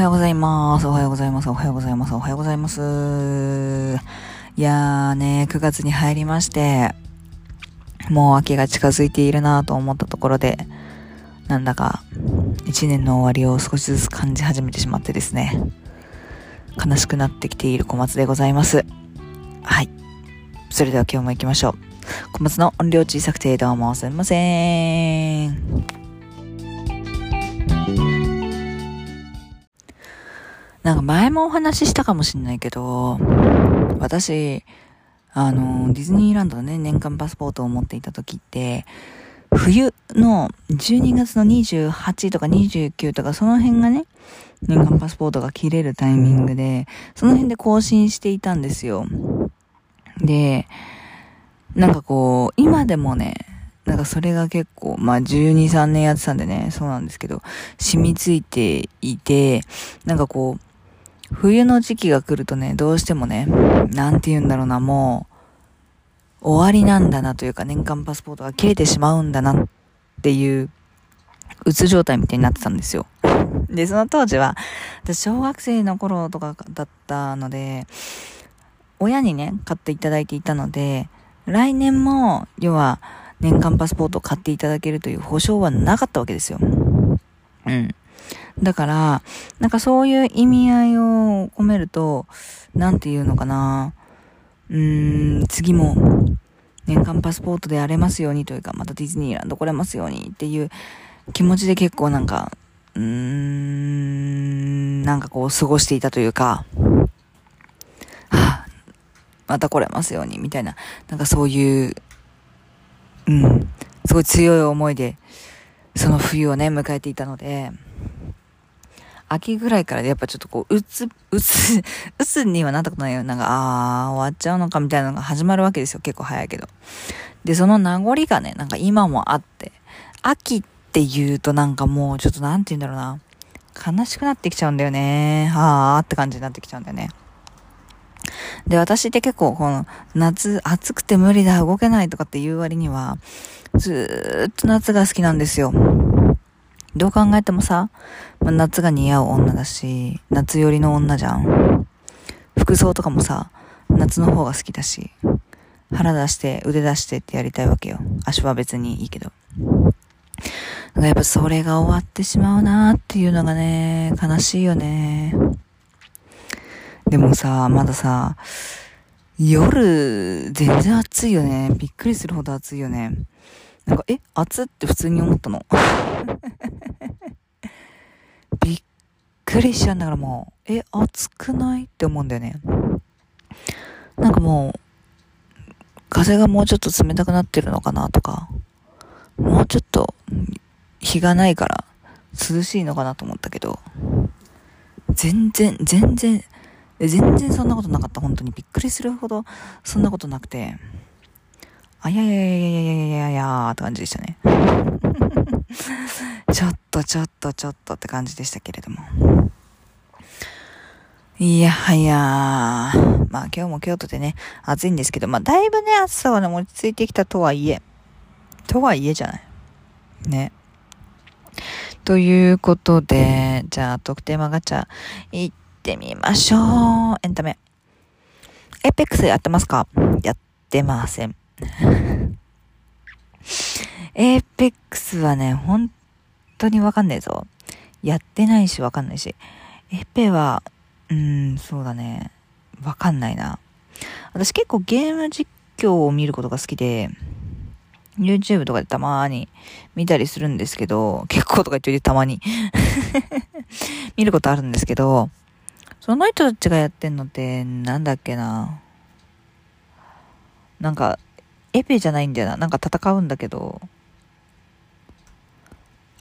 はようございます。おはようございます。おはようございます。おはようございます。いやーね、9月に入りまして、もう秋が近づいているなと思ったところで、なんだか1年の終わりを少しずつ感じ始めてしまってですね、悲しくなってきている小松でございます。はい。それでは今日も行きましょう。小松の音量小さくてどうもすみません。なんか前もお話ししたかもしんないけど、私、あの、ディズニーランドのね、年間パスポートを持っていた時って、冬の12月の28とか29とかその辺がね、年間パスポートが切れるタイミングで、その辺で更新していたんですよ。で、なんかこう、今でもね、なんかそれが結構、まあ12、3年やってたんでね、そうなんですけど、染みついていて、なんかこう、冬の時期が来るとね、どうしてもね、なんて言うんだろうな、もう、終わりなんだなというか、年間パスポートが切れてしまうんだなっていう、うつ状態みたいになってたんですよ。で、その当時は、私小学生の頃とかだったので、親にね、買っていただいていたので、来年も、要は、年間パスポートを買っていただけるという保証はなかったわけですよ。うん。だから、なんかそういう意味合いを込めると、なんて言うのかな。うーん、次も、年間パスポートであれますようにというか、またディズニーランド来れますようにっていう気持ちで結構なんか、うーん、なんかこう過ごしていたというか、はあ、また来れますようにみたいな、なんかそういう、うん、すごい強い思いで、その冬をね、迎えていたので、秋ぐらいからでやっぱちょっとこう、うつ、うつ、うつにはなったことないよ。なんか、あー、終わっちゃうのかみたいなのが始まるわけですよ。結構早いけど。で、その名残がね、なんか今もあって、秋って言うとなんかもうちょっとなんて言うんだろうな。悲しくなってきちゃうんだよね。はーって感じになってきちゃうんだよね。で、私って結構この夏暑くて無理だ、動けないとかっていう割には、ずーっと夏が好きなんですよ。どう考えてもさ、まあ、夏が似合う女だし、夏寄りの女じゃん。服装とかもさ、夏の方が好きだし、腹出して腕出してってやりたいわけよ。足は別にいいけど。だかやっぱそれが終わってしまうなーっていうのがね、悲しいよね。でもさ、まださ、夜、全然暑いよね。びっくりするほど暑いよね。なんか、え、暑って普通に思ったの。びっくりしちゃうんだからもう、え、暑くない？って思うんだよね。なんかもう、風がもうちょっと冷たくなってるのかなとか、もうちょっと日がないから涼しいのかなと思ったけど、全然、全然、全然そんなことなかった。本当にびっくりするほどそんなことなくて、あ、いやいやいやいやいやいやいややーって感じでしたね。ちょっとちょっとちょっとって感じでしたけれども。いやはや。まあ今日も京都でね、暑いんですけど、まあだいぶね、暑さはね、落ち着いてきたとはいえ。とはいえじゃない。ね。ということで、じゃあ特テーマガチャ行ってみましょう。エンタメ。エペックスやってますか？やってません。エーペックスはね、本当にわかんないぞ。やってないしわかんないし。エペは、うーん、そうだね。わかんないな。私結構ゲーム実況を見ることが好きで、YouTube とかでたまーに見たりするんですけど、結構とか言ってたまに 見ることあるんですけど、その人たちがやってんのって、なんだっけな。なんか、エペじゃないんだよな。なんか戦うんだけど。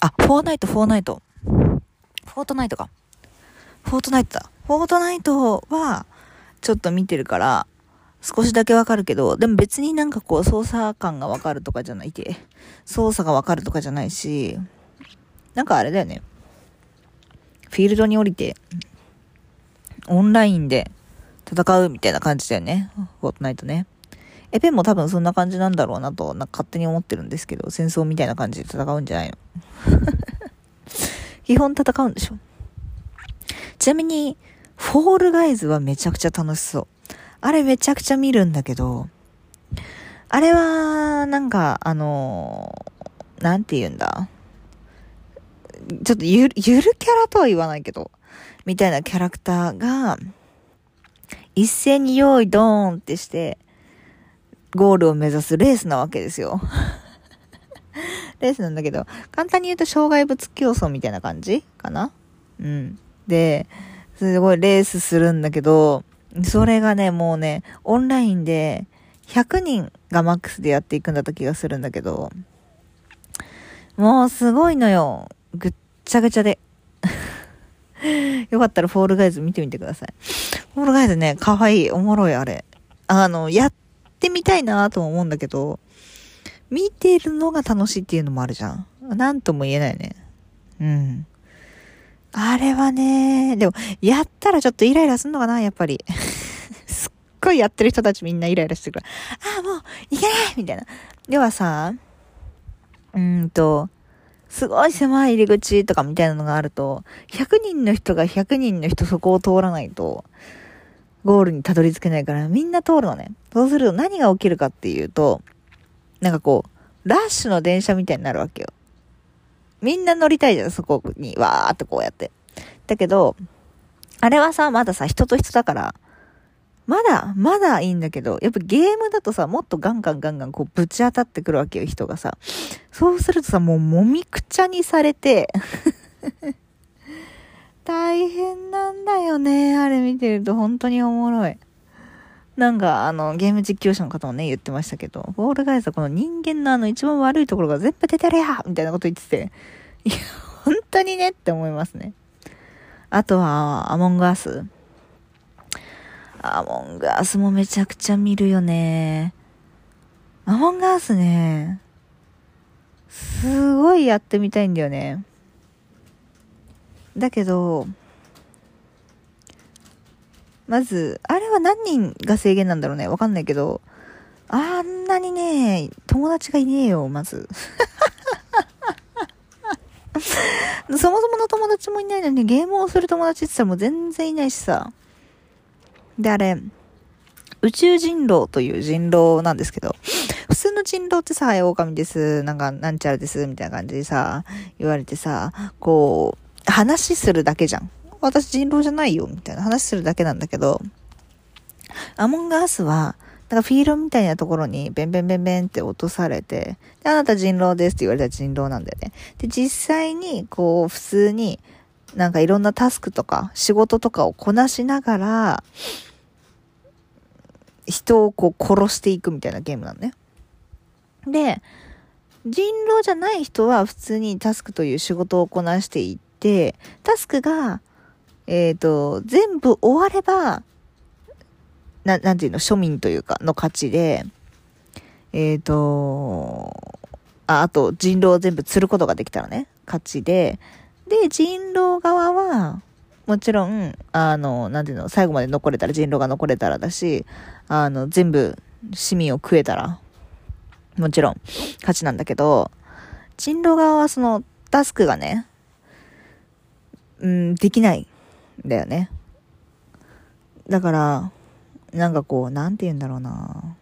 あ、フォーナイト、フォーナイト。フォートナイトか。フォートナイトだ。フォートナイトは、ちょっと見てるから、少しだけわかるけど、でも別になんかこう操作感がわかるとかじゃないて、操作がわかるとかじゃないし、なんかあれだよね。フィールドに降りて、オンラインで戦うみたいな感じだよね。フォートナイトね。エペンも多分そんな感じなんだろうなと、なんか勝手に思ってるんですけど、戦争みたいな感じで戦うんじゃないの？基本戦うんでしょ？ちなみに、フォールガイズはめちゃくちゃ楽しそう。あれめちゃくちゃ見るんだけど、あれは、なんか、あのー、なんて言うんだ？ちょっとゆる、ゆるキャラとは言わないけど、みたいなキャラクターが、一斉に用意ドーンってして、ゴールを目指すレースなわけですよ。レースなんだけど、簡単に言うと障害物競争みたいな感じかな？うん。で、すごいレースするんだけど、それがね、もうね、オンラインで100人がマックスでやっていくんだった気がするんだけど、もうすごいのよ。ぐっちゃぐちゃで。よかったらフォールガイズ見てみてください。フォールガイズね、かわいい。おもろい、あれ。あの、やってみたいなと思うんだけど、見てるのが楽しいっていうのもあるじゃん。なんとも言えないね。うん。あれはね、でも、やったらちょっとイライラすんのかな、やっぱり。すっごいやってる人たちみんなイライラしてくる。ああ、もう、いけないみたいな。ではさ、うんと、すごい狭い入り口とかみたいなのがあると、100人の人が100人の人そこを通らないと、ゴールにたどり着けないからみんな通るのね。そうすると何が起きるかっていうと、なんかこう、ラッシュの電車みたいになるわけよ。みんな乗りたいじゃん、そこに、わーってこうやって。だけど、あれはさ、まださ、人と人だから、まだ、まだいいんだけど、やっぱゲームだとさ、もっとガンガンガンガンこうぶち当たってくるわけよ、人がさ。そうするとさ、もうもみくちゃにされて大変なんだよね、あれ見てると本当におもろい。なんか、あの、ゲーム実況者の方もね、言ってましたけど、ボールガイズはこの人間のあの一番悪いところが全部出てるやみたいなこと言ってて、いや、本当にねって思いますね。あとは、アモングアス。アモンガースもめちゃくちゃ見るよね。アモンガースね、すごいやってみたいんだよね。だけど、まず、あれは何人が制限なんだろうね。わかんないけど、あんなにね、友達がいねえよ、まず。そもそもの友達もいないのに、ゲームをする友達って言ったらもう全然いないしさ。で、あれ、宇宙人狼という人狼なんですけど、普通の人狼ってさ、狼です、なんか、なんちゃらです、みたいな感じでさ、言われてさ、こう、話するだけじゃん。私人狼じゃないよ、みたいな話するだけなんだけど、アモンガースは、なんかフィールみたいなところにベンベンベンベンって落とされて、で、あなた人狼ですって言われたら人狼なんだよね。で、実際に、こう、普通に、なんかいろんなタスクとか仕事とかをこなしながら、人をこう殺していくみたいなゲームなのね。で、人狼じゃない人は普通にタスクという仕事をこなしていって、タスクが、えっ、ー、と、全部終われば、な、なんていうの、庶民というか、の勝ちで、えっ、ー、と、あ、あと人狼を全部釣ることができたらね、勝ちで、で、人狼側は、もちろん、あの、なんていうの、最後まで残れたら、人狼が残れたらだし、あの、全部市民を食えたら、もちろん勝ちなんだけど、人狼側はそのタスクがね、うん、できないだよね。だから、なんかこう、なんて言うんだろうな。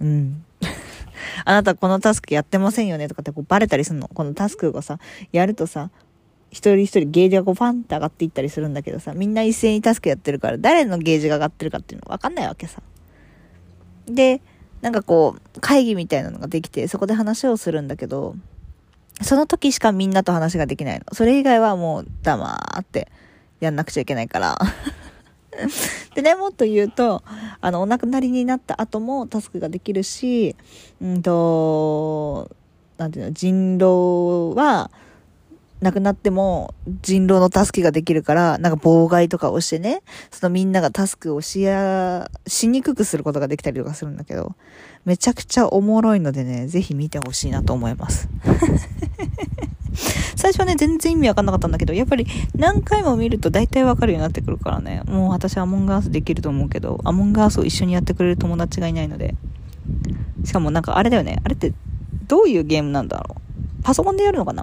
うん。あなたこのタスクやってませんよねとかってこうバレたりするの。このタスクをさ、やるとさ、一人一人ゲージがこうファンって上がっていったりするんだけどさ、みんな一斉にタスクやってるから、誰のゲージが上がってるかっていうのわかんないわけさ。で、なんかこう、会議みたいなのができて、そこで話をするんだけど、その時しかみんなと話ができないの。それ以外はもう黙ってやんなくちゃいけないから でね、もっと言うと、あの、お亡くなりになった後もタスクができるし、うんと、なんていうの、人狼は、亡くなっても人狼の助けができるから、なんか妨害とかをしてね、そのみんながタスクをしや、しにくくすることができたりとかするんだけど、めちゃくちゃおもろいのでね、ぜひ見てほしいなと思います。最初はね、全然意味わかんなかったんだけど、やっぱり何回も見ると大体わかるようになってくるからね、もう私アモンガースできると思うけど、アモンガースを一緒にやってくれる友達がいないので、しかもなんかあれだよね、あれってどういうゲームなんだろう。パソコンでやるのかな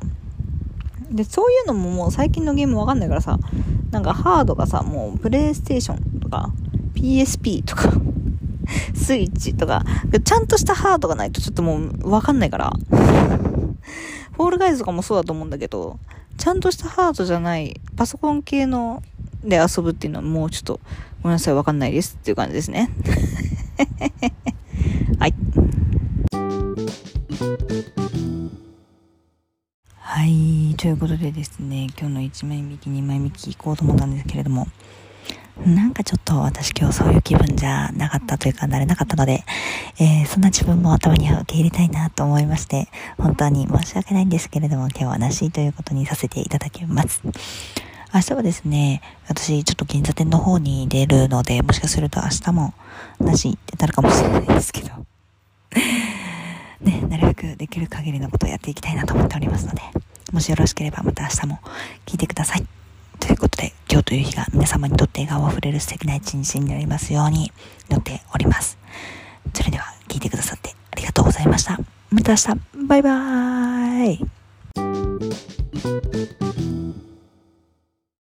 で、そういうのももう最近のゲームわかんないからさ、なんかハードがさ、もうプレイステーションとか、PSP とか、スイッチとか、ちゃんとしたハードがないとちょっともうわかんないから。フォールガイズとかもそうだと思うんだけど、ちゃんとしたハードじゃない、パソコン系ので遊ぶっていうのはもうちょっと、ごめんなさい、わかんないですっていう感じですね。はい。はい、ということでですね、今日の1枚引き、2枚引き行こうと思ったんですけれども、なんかちょっと私今日そういう気分じゃなかったというか、なれなかったので、えー、そんな自分も頭には受け入れたいなと思いまして、本当に申し訳ないんですけれども、今日はなしということにさせていただきます。明日はですね、私ちょっと銀座店の方に出るので、もしかすると明日もなしってなるかもしれないですけど、ね、なるべくできる限りのことをやっていきたいなと思っておりますので、もしよろしければまた明日も聞いてください。ということで、今日という日が皆様にとって笑顔あふれる素敵な一日になりますように祈っております。それでは聞いてくださってありがとうございました。また明日、バイバーイ